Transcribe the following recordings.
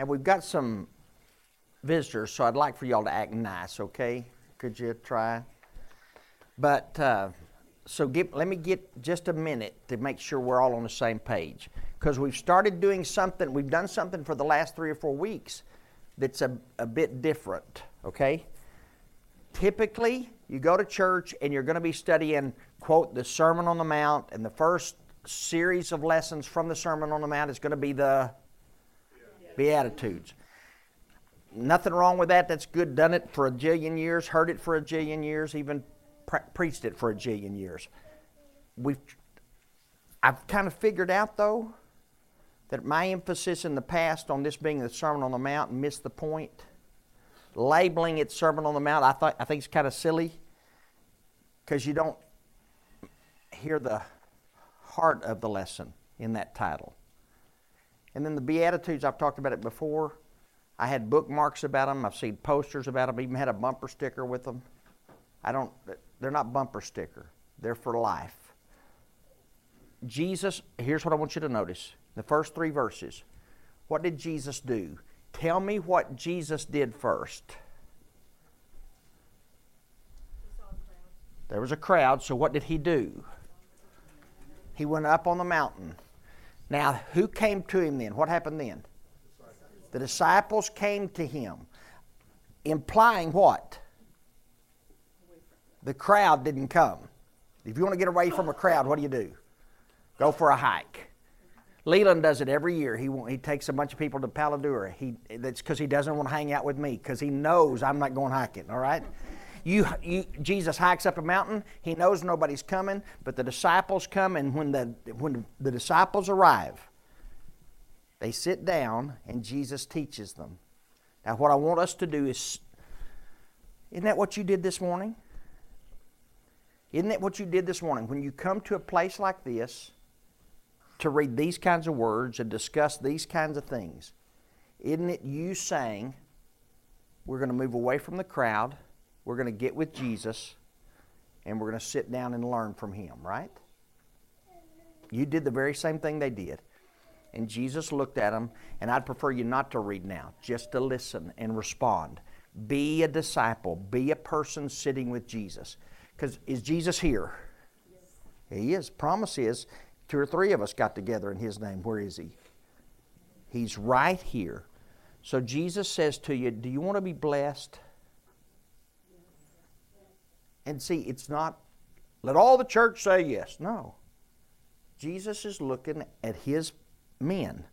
And we've got some visitors, so I'd like for y'all to act nice, okay? Could you try? But uh, so give, let me get just a minute to make sure we're all on the same page. Because we've started doing something, we've done something for the last three or four weeks that's a, a bit different, okay? Typically, you go to church and you're going to be studying, quote, the Sermon on the Mount, and the first series of lessons from the Sermon on the Mount is going to be the Beatitudes. Nothing wrong with that. That's good. Done it for a jillion years, heard it for a jillion years, even pre- preached it for a jillion years. We've, I've kind of figured out, though, that my emphasis in the past on this being the Sermon on the Mount missed the point. Labeling it Sermon on the Mount, I, thought, I think it's kind of silly because you don't hear the heart of the lesson in that title. And then the Beatitudes, I've talked about it before. I had bookmarks about them. I've seen posters about them. Even had a bumper sticker with them. I don't, they're not bumper sticker. They're for life. Jesus, here's what I want you to notice. The first three verses. What did Jesus do? Tell me what Jesus did first. There was a crowd, so what did he do? He went up on the mountain. Now, who came to him then? What happened then? The disciples came to him, implying what? The crowd didn't come. If you want to get away from a crowd, what do you do? Go for a hike. Leland does it every year. He, he takes a bunch of people to Palo Duro. He, that's because he doesn't want to hang out with me because he knows I'm not going hiking, all right? You, you, Jesus hikes up a mountain. He knows nobody's coming, but the disciples come, and when the, when the disciples arrive, they sit down, and Jesus teaches them. Now, what I want us to do is isn't that what you did this morning? Isn't that what you did this morning? When you come to a place like this to read these kinds of words and discuss these kinds of things, isn't it you saying, we're going to move away from the crowd? We're going to get with Jesus and we're going to sit down and learn from him, right? You did the very same thing they did. And Jesus looked at them, and I'd prefer you not to read now, just to listen and respond. Be a disciple, be a person sitting with Jesus. Because is Jesus here? Yes. He is. Promise is two or three of us got together in His name. Where is He? He's right here. So Jesus says to you, Do you want to be blessed? And see, it's not, let all the church say yes. No. Jesus is looking at his men,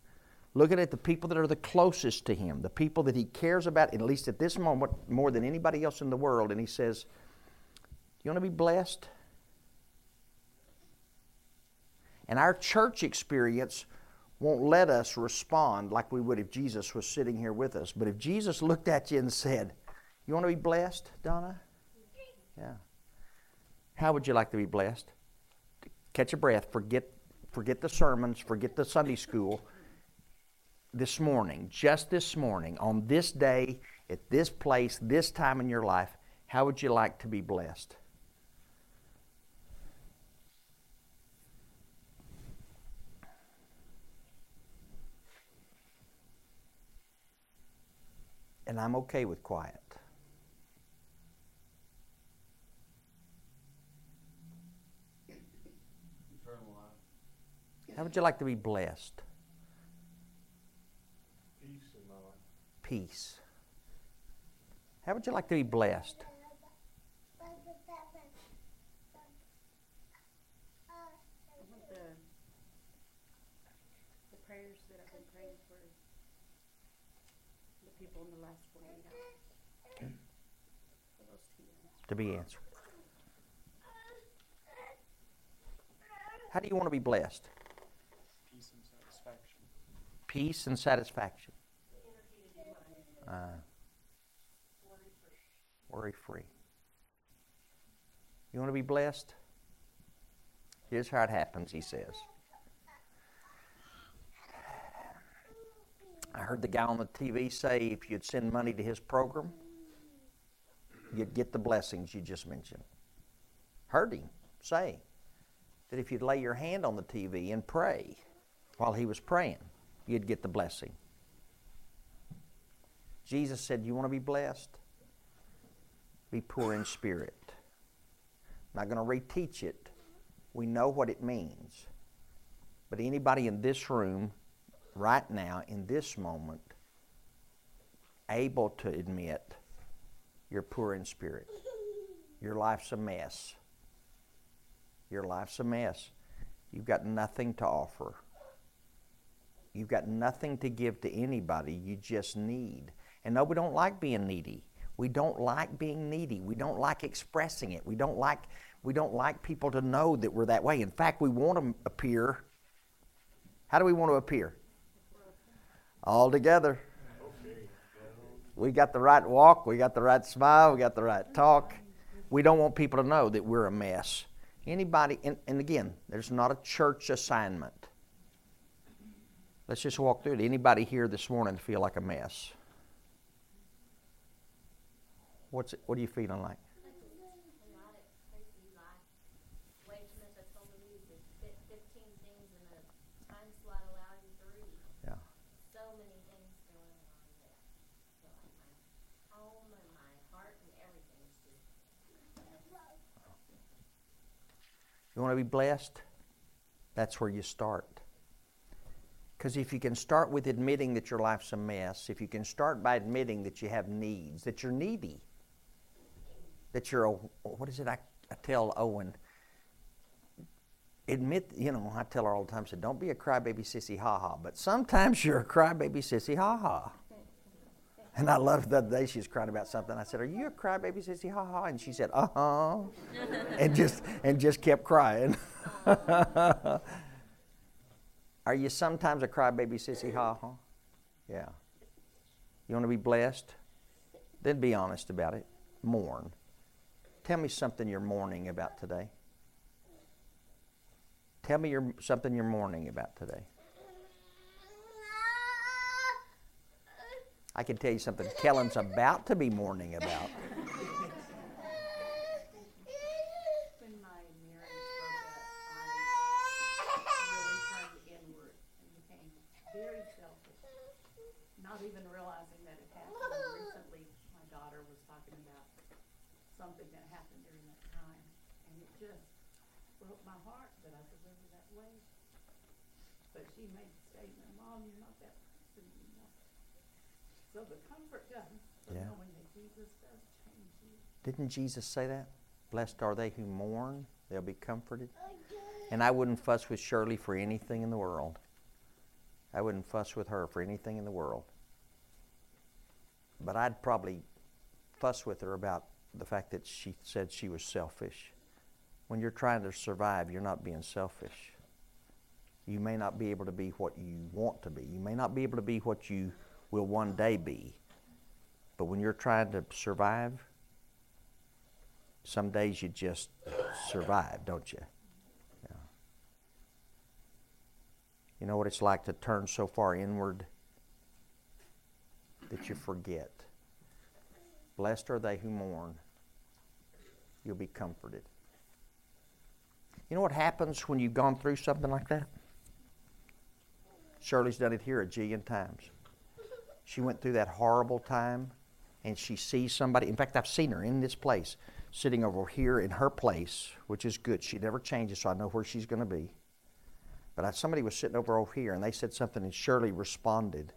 looking at the people that are the closest to him, the people that he cares about, at least at this moment, more than anybody else in the world. And he says, You want to be blessed? And our church experience won't let us respond like we would if Jesus was sitting here with us. But if Jesus looked at you and said, You want to be blessed, Donna? Yeah. How would you like to be blessed? Catch a breath. Forget, forget the sermons. Forget the Sunday school. This morning, just this morning, on this day, at this place, this time in your life, how would you like to be blessed? And I'm okay with quiet. How would you like to be blessed? Peace in my life. Peace. How would you like to be blessed? the prayers that I've been praying for the people in the last 48 hours. For those to be answered. To be answered. How do you want to be blessed? Peace and satisfaction. Uh, worry free. You want to be blessed? Here's how it happens, he says. I heard the guy on the TV say if you'd send money to his program, you'd get the blessings you just mentioned. Heard him say that if you'd lay your hand on the TV and pray while he was praying, you'd get the blessing. Jesus said, You want to be blessed? Be poor in spirit. I'm not going to reteach it. We know what it means. But anybody in this room, right now, in this moment, able to admit you're poor in spirit, your life's a mess. Your life's a mess. You've got nothing to offer. You've got nothing to give to anybody. You just need. And no, we don't like being needy. We don't like being needy. We don't like expressing it. We don't like we don't like people to know that we're that way. In fact, we want to appear. How do we want to appear? All together. We got the right walk, we got the right smile, we got the right talk. We don't want people to know that we're a mess. Anybody, and, and again, there's not a church assignment. Let's just walk through it. Anybody here this morning feel like a mess? What's it, what are you feeling like? You want to be blessed? That's where you start. Because if you can start with admitting that your life's a mess, if you can start by admitting that you have needs, that you're needy, that you're a, what is it I, I tell Owen? Admit, you know, I tell her all the time, said, don't be a crybaby sissy ha ha, but sometimes you're a crybaby sissy ha ha. And I loved the day she was crying about something. I said, Are you a crybaby sissy ha ha? And she said, Uh huh. and just and just kept crying. Are you sometimes a crybaby sissy ha ha? Yeah. You want to be blessed? Then be honest about it. Mourn. Tell me something you're mourning about today. Tell me your, something you're mourning about today. I can tell you something Kellen's about to be mourning about. When my marriage broke up, I really turned inward and became very selfish, not even realizing that it happened. And Recently, my daughter was talking about something that happened during that time, and it just broke my heart that I was ever that way. But she made the statement, Mom, you're not that person anymore. So the comfort comes from Yeah. knowing that Jesus does change you. Didn't Jesus say that? Blessed are they who mourn, they'll be comforted. And I wouldn't fuss with Shirley for anything in the world. I wouldn't fuss with her for anything in the world. But I'd probably fuss with her about the fact that she said she was selfish. When you're trying to survive, you're not being selfish. You may not be able to be what you want to be. You may not be able to be what you will one day be. But when you're trying to survive, some days you just survive, don't you? Yeah. You know what it's like to turn so far inward that you forget. Blessed are they who mourn, you'll be comforted. You know what happens when you've gone through something like that? Shirley's done it here a jillion times. She went through that horrible time and she sees somebody. In fact, I've seen her in this place, sitting over here in her place, which is good. She never changes, so I know where she's going to be. But I, somebody was sitting over over here and they said something and Shirley responded.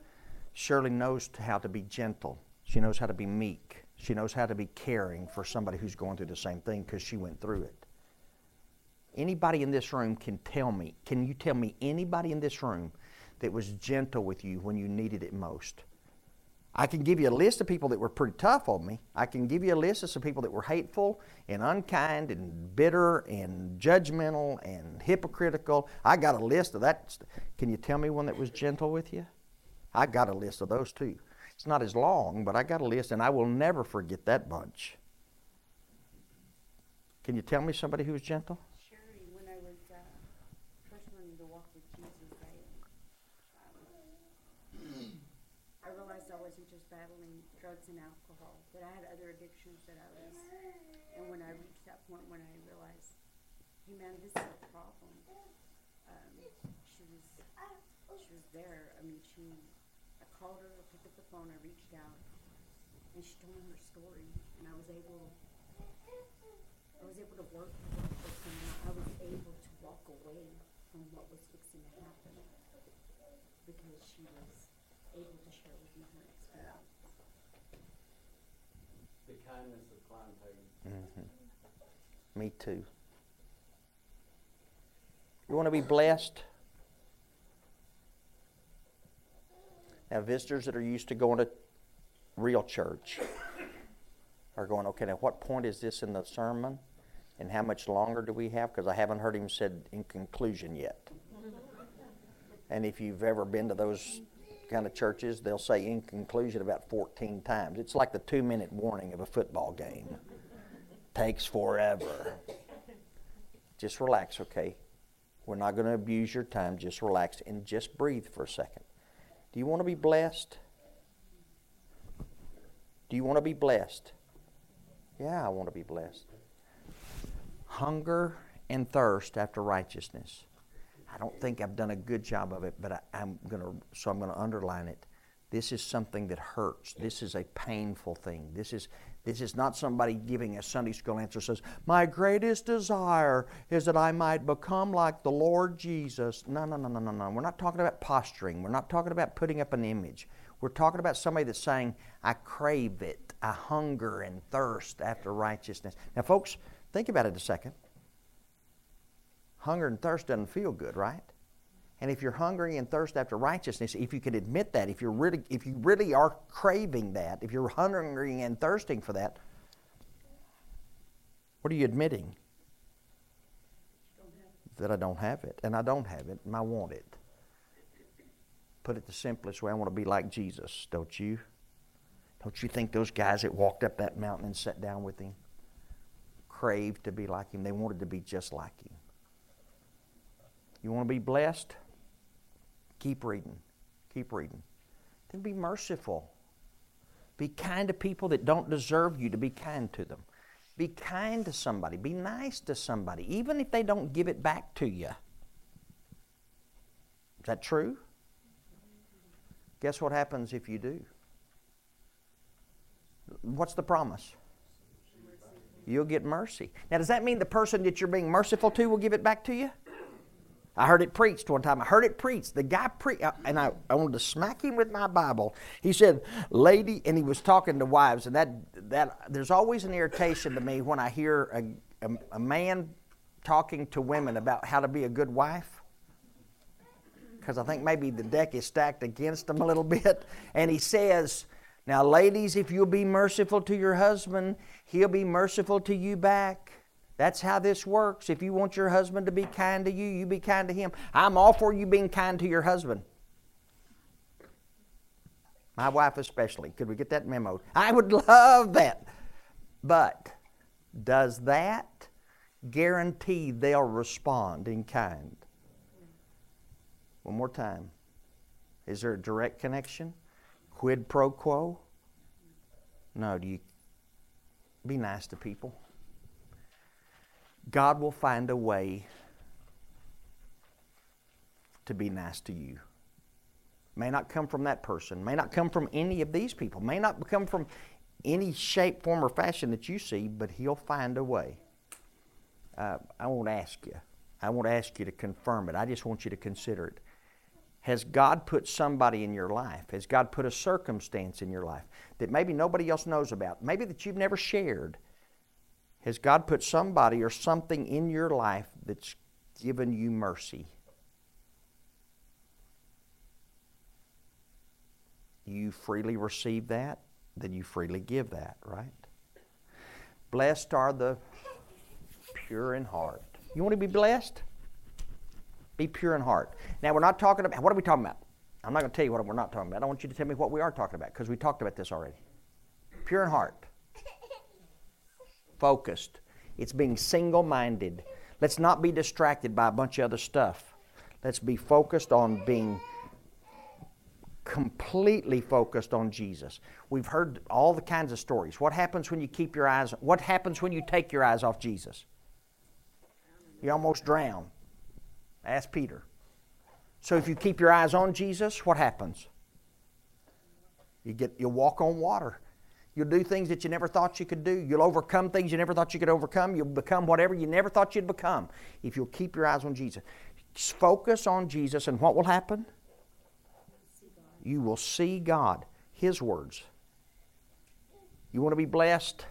Shirley knows how to be gentle. She knows how to be meek. She knows how to be caring for somebody who's going through the same thing because she went through it. Anybody in this room can tell me, can you tell me anybody in this room that was gentle with you when you needed it most? I can give you a list of people that were pretty tough on me. I can give you a list of some people that were hateful and unkind and bitter and judgmental and hypocritical. I got a list of that. Can you tell me one that was gentle with you? I got a list of those too. It's not as long, but I got a list and I will never forget that bunch. Can you tell me somebody who was gentle? Sherry, when I was uh, first learning to walk with Jesus, I, um, I realized I wasn't just battling drugs and alcohol, that I had other addictions that I was. And when I reached that point when I realized, hey man, this is a problem. Um, she was, she was there. I mean, she, I called her, I picked up the phone, I reached out, and she told me her story, and I was able, I was able to work with her person, and I was able to walk away from what was fixing to happen because she was able to share with me her experience. The kindness of Klein Payne. Me too. You want to be blessed? Now, visitors that are used to going to real church are going, okay, now what point is this in the sermon? And how much longer do we have? Because I haven't heard him said in conclusion yet. And if you've ever been to those kind of churches, they'll say in conclusion about 14 times. It's like the two minute warning of a football game. Takes forever. Just relax, okay? We're not going to abuse your time. Just relax and just breathe for a second. Do you want to be blessed? Do you want to be blessed? Yeah, I want to be blessed. Hunger and thirst after righteousness. I don't think I've done a good job of it, but I, am going to, so I'm going to underline it. This is something that hurts. This is a painful thing. This is, this is not somebody giving a Sunday school answer says, My greatest desire is that I might become like the Lord Jesus. No, no, no, no, no, no. We're not talking about posturing. We're not talking about putting up an image. We're talking about somebody that's saying, I crave it. I hunger and thirst after righteousness. Now, folks, think about it a second. Hunger and thirst doesn't feel good, right? And if you're hungry and thirst after righteousness, if you can admit that, if you're really if you really are craving that, if you're hungry and thirsting for that, what are you admitting? That I don't have it. And I don't have it, and I want it. Put it the simplest way, I want to be like Jesus, don't you? Don't you think those guys that walked up that mountain and sat down with him craved to be like him? They wanted to be just like him. You want to be blessed? Keep reading. Keep reading. Then be merciful. Be kind to people that don't deserve you to be kind to them. Be kind to somebody. Be nice to somebody, even if they don't give it back to you. Is that true? Guess what happens if you do? What's the promise? You'll get mercy. Now, does that mean the person that you're being merciful to will give it back to you? I heard it preached one time. I heard it preached. The guy preached, uh, and I, I wanted to smack him with my Bible. He said, "Lady," and he was talking to wives, and that that there's always an irritation to me when I hear a, a, a man talking to women about how to be a good wife, because I think maybe the deck is stacked against them a little bit. And he says, "Now, ladies, if you'll be merciful to your husband, he'll be merciful to you back." That's how this works. If you want your husband to be kind to you, you be kind to him. I'm all for you being kind to your husband. My wife, especially. Could we get that memo? I would love that. But does that guarantee they'll respond in kind? One more time. Is there a direct connection? Quid pro quo? No, do you be nice to people? God will find a way to be nice to you. May not come from that person, may not come from any of these people, may not come from any shape, form, or fashion that you see, but He'll find a way. Uh, I won't ask you. I won't ask you to confirm it. I just want you to consider it. Has God put somebody in your life? Has God put a circumstance in your life that maybe nobody else knows about? Maybe that you've never shared? Has God put somebody or something in your life that's given you mercy? You freely receive that, then you freely give that, right? Blessed are the pure in heart. You want to be blessed? Be pure in heart. Now, we're not talking about, what are we talking about? I'm not going to tell you what we're not talking about. I want you to tell me what we are talking about because we talked about this already. Pure in heart focused. It's being single minded. Let's not be distracted by a bunch of other stuff. Let's be focused on being completely focused on Jesus. We've heard all the kinds of stories. What happens when you keep your eyes what happens when you take your eyes off Jesus? You almost drown. Ask Peter. So if you keep your eyes on Jesus, what happens? You get you walk on water. You'll do things that you never thought you could do. You'll overcome things you never thought you could overcome. You'll become whatever you never thought you'd become if you'll keep your eyes on Jesus. Just focus on Jesus, and what will happen? You will see God, His words. You want to be blessed?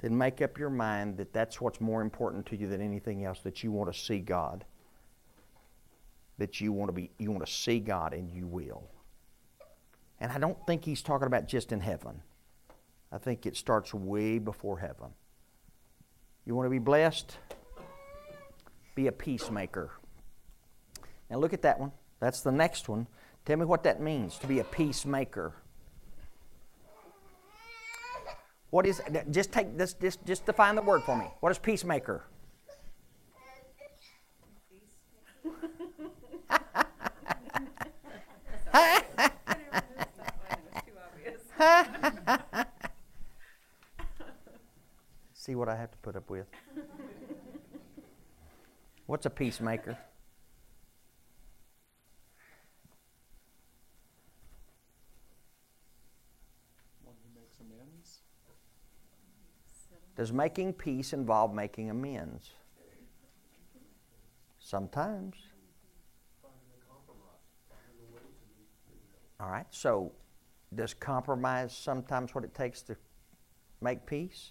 Then make up your mind that that's what's more important to you than anything else, that you want to see God. That you want to be you want to see God and you will. And I don't think he's talking about just in heaven. I think it starts way before heaven. You want to be blessed? Be a peacemaker. Now look at that one. That's the next one. Tell me what that means to be a peacemaker. What is just take this just just define the word for me. What is peacemaker? See what I have to put up with. What's a peacemaker? One who makes amends. Does making peace involve making amends? Sometimes. All right, so does compromise sometimes what it takes to make peace?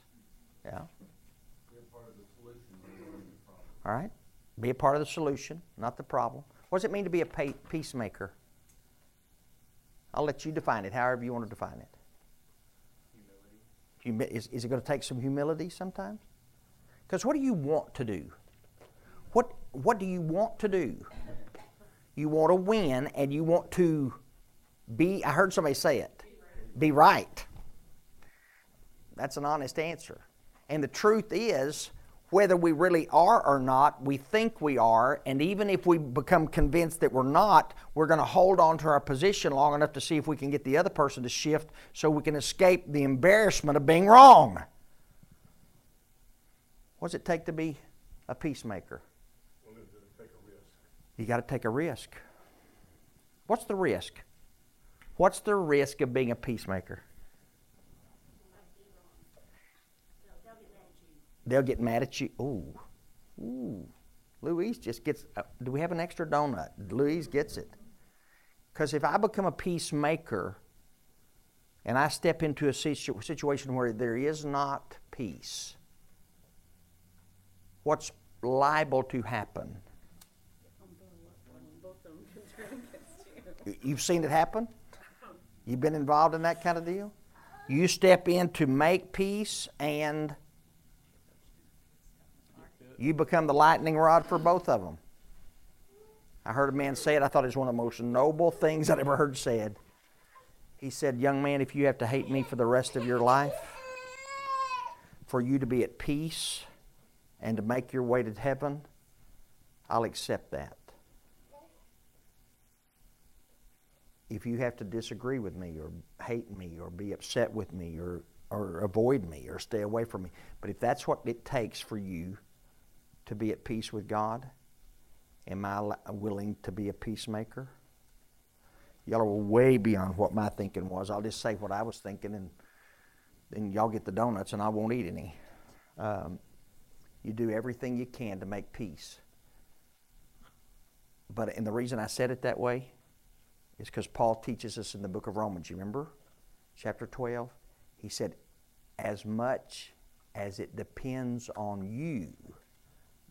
Yeah. All right, be a part of the solution, not the problem. What does it mean to be a peacemaker? I'll let you define it however you want to define it. Humi- is, is it going to take some humility sometimes? Because what do you want to do? What, what do you want to do? You want to win and you want to be, I heard somebody say it, be right. That's an honest answer. And the truth is, whether we really are or not, we think we are, and even if we become convinced that we're not, we're going to hold on to our position long enough to see if we can get the other person to shift so we can escape the embarrassment of being wrong. What does it take to be a peacemaker? You got to take a risk. What's the risk? What's the risk of being a peacemaker? They'll get mad at you. Ooh, ooh. Louise just gets. Uh, do we have an extra donut? Louise gets it. Because if I become a peacemaker and I step into a situ- situation where there is not peace, what's liable to happen? You've seen it happen? You've been involved in that kind of deal? You step in to make peace and you become the lightning rod for both of them. I heard a man say it. I thought it was one of the most noble things I'd ever heard said. He said, Young man, if you have to hate me for the rest of your life, for you to be at peace and to make your way to heaven, I'll accept that. If you have to disagree with me or hate me or be upset with me or, or avoid me or stay away from me, but if that's what it takes for you to be at peace with God, am I willing to be a peacemaker? Y'all are way beyond what my thinking was. I'll just say what I was thinking, and then y'all get the donuts, and I won't eat any. Um, you do everything you can to make peace. But and the reason I said it that way is because Paul teaches us in the book of Romans. You remember, chapter twelve. He said, "As much as it depends on you,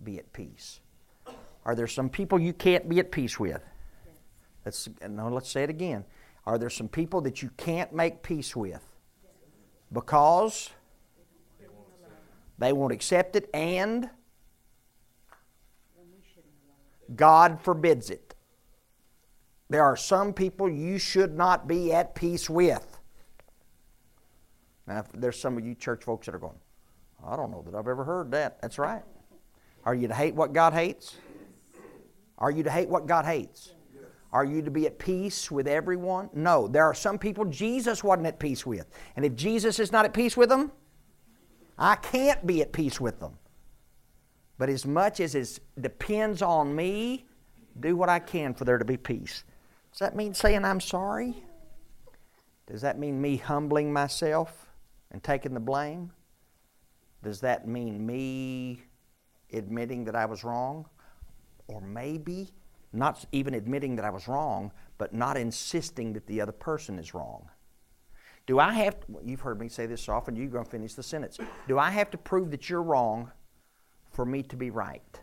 be at peace." Are there some people you can't be at peace with? Let's no. Let's say it again. Are there some people that you can't make peace with because they won't accept it and God forbids it? There are some people you should not be at peace with. Now, there's some of you church folks that are going, I don't know that I've ever heard that. That's right. Are you to hate what God hates? Are you to hate what God hates? Are you to be at peace with everyone? No. There are some people Jesus wasn't at peace with. And if Jesus is not at peace with them, I can't be at peace with them. But as much as it depends on me, do what I can for there to be peace. Does that mean saying I'm sorry? Does that mean me humbling myself and taking the blame? Does that mean me admitting that I was wrong? Or maybe not even admitting that I was wrong, but not insisting that the other person is wrong. Do I have, to, you've heard me say this often, you're going to finish the sentence. Do I have to prove that you're wrong for me to be right?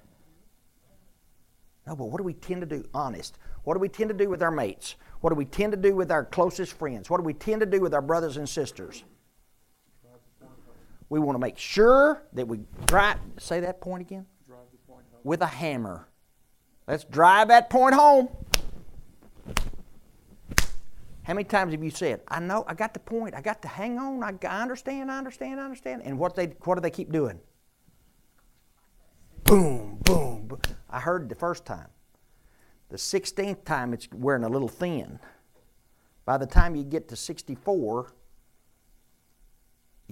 No, but what do we tend to do? Honest. What do we tend to do with our mates? What do we tend to do with our closest friends? What do we tend to do with our brothers and sisters? We want to make sure that we drive, say that point again? Drive the point home. With a hammer. Let's drive that point home. How many times have you said, I know, I got the point, I got to hang on, I, I understand, I understand, I understand. And what, they, what do they keep doing? Boom, boom, boom. I heard the first time. The 16th time, it's wearing a little thin. By the time you get to 64,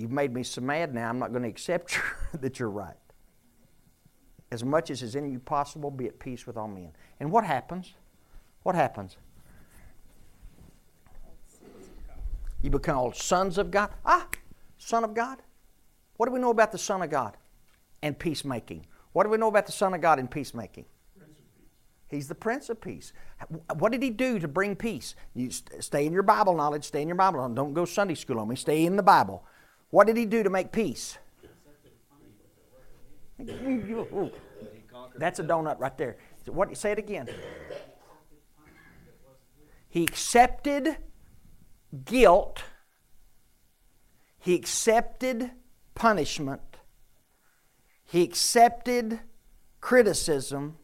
you've made me so mad now, I'm not going to accept that you're right. As much as is in you possible, be at peace with all men. And what happens? What happens? You become called sons of God. Ah, Son of God. What do we know about the Son of God and peacemaking? What do we know about the Son of God and peacemaking? He's the Prince of Peace. What did he do to bring peace? You stay in your Bible knowledge, stay in your Bible knowledge. Don't go Sunday school on me, stay in the Bible. What did he do to make peace? That's a donut right there. What say it again? He accepted guilt. He accepted punishment. He accepted criticism.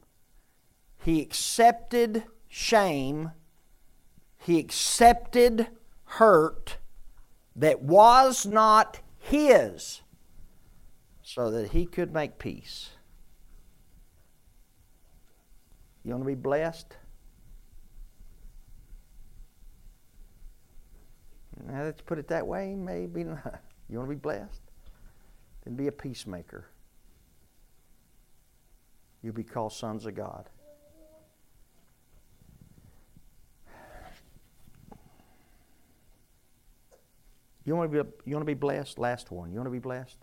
He accepted shame. He accepted hurt that was not his so that he could make peace. You want to be blessed? Now, let's put it that way. Maybe not. You want to be blessed? Then be a peacemaker. You'll be called sons of God. You want to be you want to be blessed? Last one. You want to be blessed?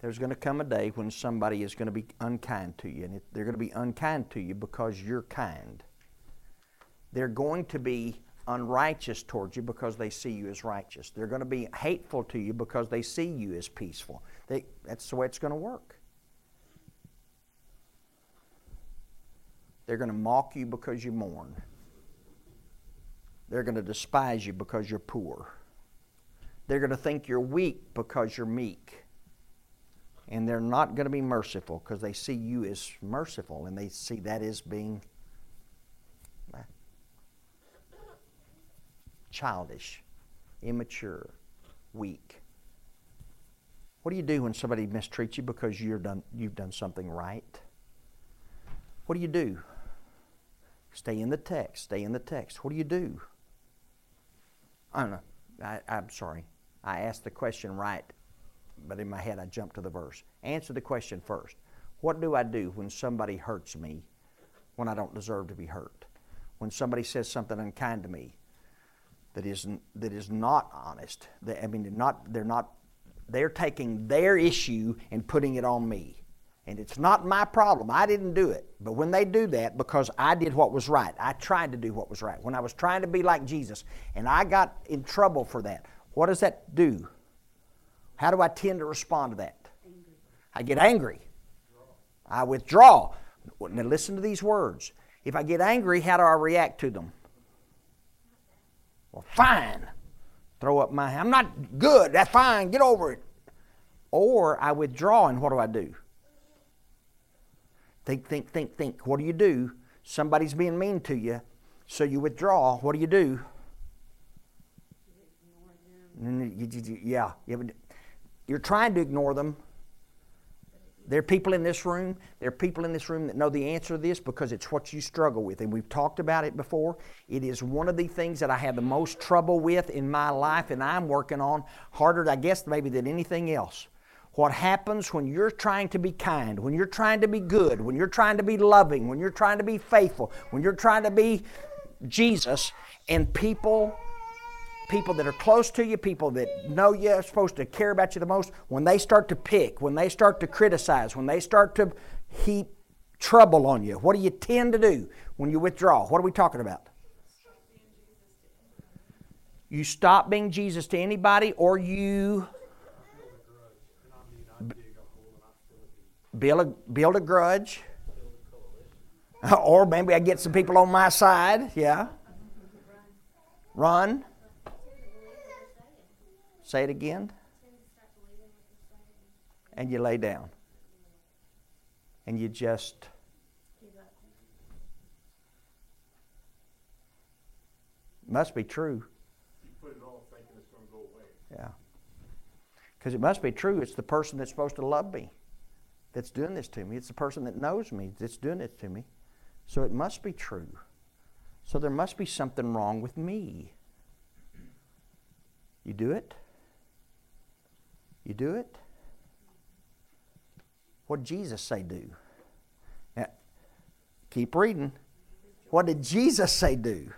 There's going to come a day when somebody is going to be unkind to you, and it, they're going to be unkind to you because you're kind. They're going to be unrighteous towards you because they see you as righteous. They're going to be hateful to you because they see you as peaceful. They, that's the way it's going to work. They're going to mock you because you mourn. They're going to despise you because you're poor. They're going to think you're weak because you're meek. And they're not going to be merciful because they see you as merciful and they see that as being uh, childish, immature, weak. What do you do when somebody mistreats you because you're done, you've done something right? What do you do? Stay in the text. Stay in the text. What do you do? I don't know. I, I'm sorry. I asked the question right, but in my head I jumped to the verse. Answer the question first. What do I do when somebody hurts me when I don't deserve to be hurt? When somebody says something unkind to me that is, that is not honest? They, I mean, they're not, they're not, they're taking their issue and putting it on me. And it's not my problem. I didn't do it. But when they do that, because I did what was right, I tried to do what was right. When I was trying to be like Jesus, and I got in trouble for that, what does that do? How do I tend to respond to that? I get angry. I withdraw. Now listen to these words. If I get angry, how do I react to them? Well, fine. Throw up my hand. I'm not good. That's fine. Get over it. Or I withdraw, and what do I do? Think, think, think, think. What do you do? Somebody's being mean to you, so you withdraw. What do you do? Yeah, you're trying to ignore them. There are people in this room, there are people in this room that know the answer to this because it's what you struggle with. And we've talked about it before. It is one of the things that I have the most trouble with in my life, and I'm working on harder, I guess, maybe than anything else what happens when you're trying to be kind, when you're trying to be good, when you're trying to be loving, when you're trying to be faithful, when you're trying to be Jesus and people people that are close to you, people that know you, are supposed to care about you the most, when they start to pick, when they start to criticize, when they start to heap trouble on you, what do you tend to do when you withdraw? What are we talking about? You stop being Jesus to anybody, or you build a, build a grudge. Or maybe I get some people on my side, yeah. Run. Say it again. And you lay down. And you just. Must be true. Yeah. Because it must be true. It's the person that's supposed to love me that's doing this to me. It's the person that knows me that's doing it to me. So it must be true. So there must be something wrong with me. You do it? You do it? What did Jesus say do? Now, keep reading. What did Jesus say do?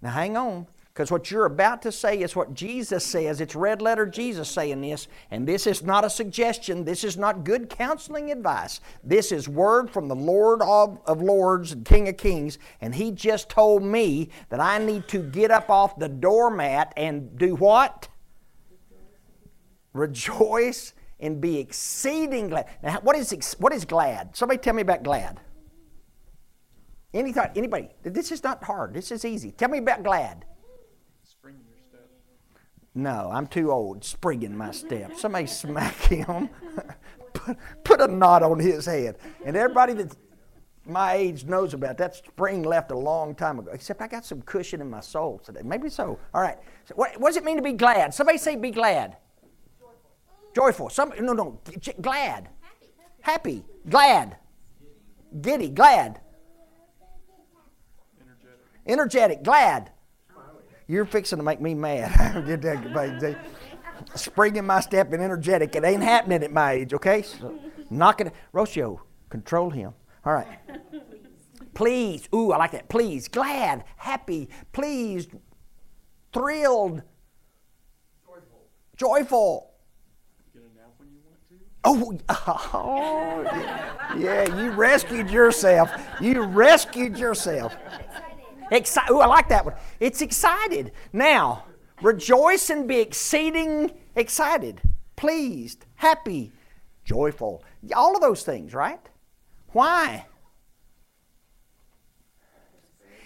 Now hang on. Because what you're about to say is what Jesus says. It's red letter Jesus saying this. And this is not a suggestion. This is not good counseling advice. This is word from the Lord of, of Lords and King of Kings. And He just told me that I need to get up off the doormat and do what? Rejoice and be exceeding glad. Now, what is, what is glad? Somebody tell me about glad. Any thought, anybody? This is not hard. This is easy. Tell me about glad. Spring in your step. No, I'm too old. Spring in my step. Somebody smack him. put, put a knot on his head. And everybody that's my age knows about that spring left a long time ago. Except I got some cushion in my soul today. Maybe so. All right. So what, what does it mean to be glad? Somebody say be glad. Joyful. Joyful. Some no no glad. Happy. Glad. Giddy. Glad. Energetic. Energetic. Glad. You're fixing to make me mad. Get that. Spring in my step and energetic. It ain't happening at my age, okay? So, knock it. Rocio, control him. All right. Please. Ooh, I like that. Please. Glad. Happy. Pleased. Thrilled. Joyful. Joyful. Get a nap when you want to. Oh, oh yeah. yeah, you rescued yourself. You rescued yourself. Excited. Ooh, I like that one. It's excited. Now, rejoice and be exceeding excited, pleased, happy, joyful. All of those things, right? Why?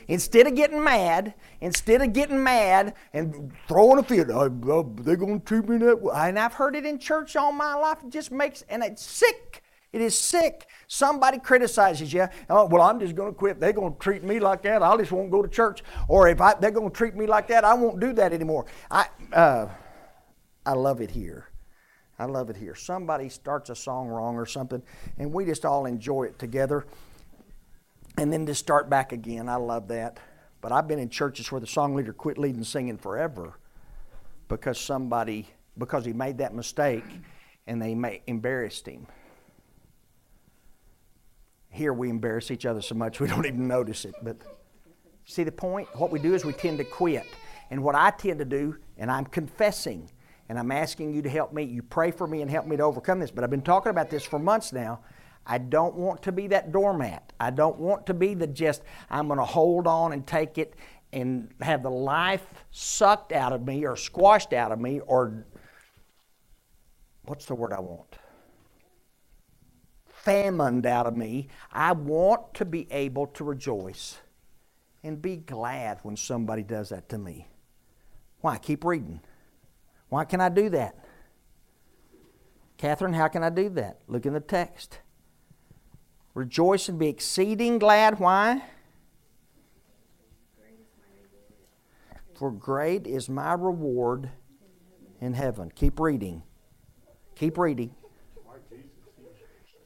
Instead of getting mad, instead of getting mad and throwing a fit, oh, oh, they're going to treat me that way. And I've heard it in church all my life. It just makes, and it's sick. It is sick. Somebody criticizes you. Oh, well, I'm just going to quit. They're going to treat me like that. I just won't go to church. Or if I, they're going to treat me like that, I won't do that anymore. I, uh, I love it here. I love it here. Somebody starts a song wrong or something, and we just all enjoy it together and then to start back again. I love that. But I've been in churches where the song leader quit leading singing forever because somebody, because he made that mistake and they embarrassed him. Here we embarrass each other so much we don't even notice it. But see the point? What we do is we tend to quit. And what I tend to do, and I'm confessing, and I'm asking you to help me, you pray for me and help me to overcome this. But I've been talking about this for months now. I don't want to be that doormat. I don't want to be the just, I'm going to hold on and take it and have the life sucked out of me or squashed out of me or what's the word I want? Famined out of me. I want to be able to rejoice and be glad when somebody does that to me. Why? Keep reading. Why can I do that? Catherine, how can I do that? Look in the text. Rejoice and be exceeding glad. Why? For great is my reward in heaven. Keep reading. Keep reading.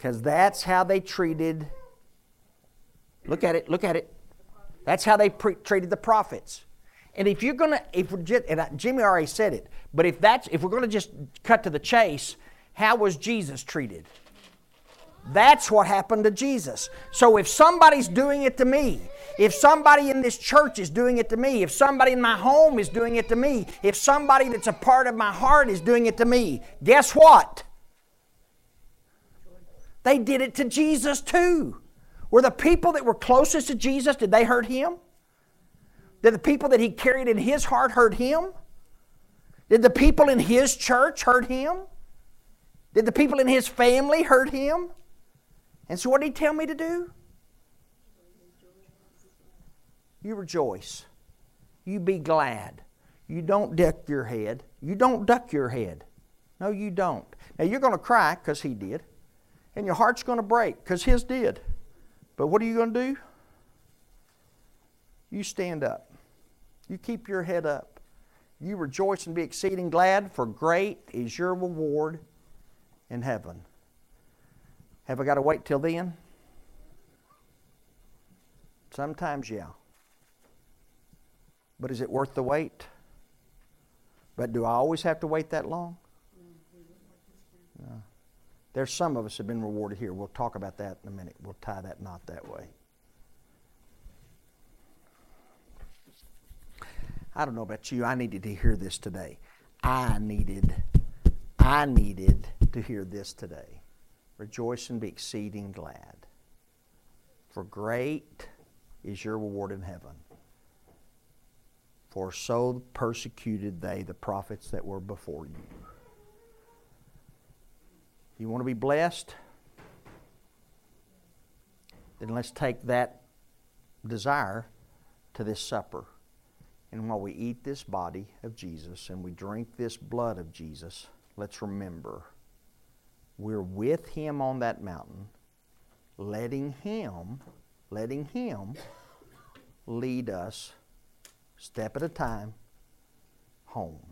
Because that's how they treated. Look at it. Look at it. That's how they pre- treated the prophets. And if you're gonna, if we're just, and Jimmy already said it, but if that's, if we're gonna just cut to the chase, how was Jesus treated? That's what happened to Jesus. So if somebody's doing it to me, If somebody in this church is doing it to me, if somebody in my home is doing it to me, if somebody that's a part of my heart is doing it to me, guess what? They did it to Jesus too. Were the people that were closest to Jesus, did they hurt him? Did the people that he carried in his heart hurt him? Did the people in his church hurt him? Did the people in his family hurt him? And so, what did he tell me to do? You rejoice. You be glad. You don't duck your head. You don't duck your head. No, you don't. Now, you're going to cry because he did, and your heart's going to break because his did. But what are you going to do? You stand up. You keep your head up. You rejoice and be exceeding glad, for great is your reward in heaven. Have I got to wait till then? Sometimes, yeah. But is it worth the wait? But do I always have to wait that long? There's some of us have been rewarded here. We'll talk about that in a minute. We'll tie that knot that way. I don't know about you. I needed to hear this today. I needed, I needed to hear this today. Rejoice and be exceeding glad. For great is your reward in heaven. For so persecuted they the prophets that were before you. You want to be blessed? Then let's take that desire to this supper. And while we eat this body of Jesus and we drink this blood of Jesus, let's remember we're with Him on that mountain, letting Him, letting Him lead us step at a time home.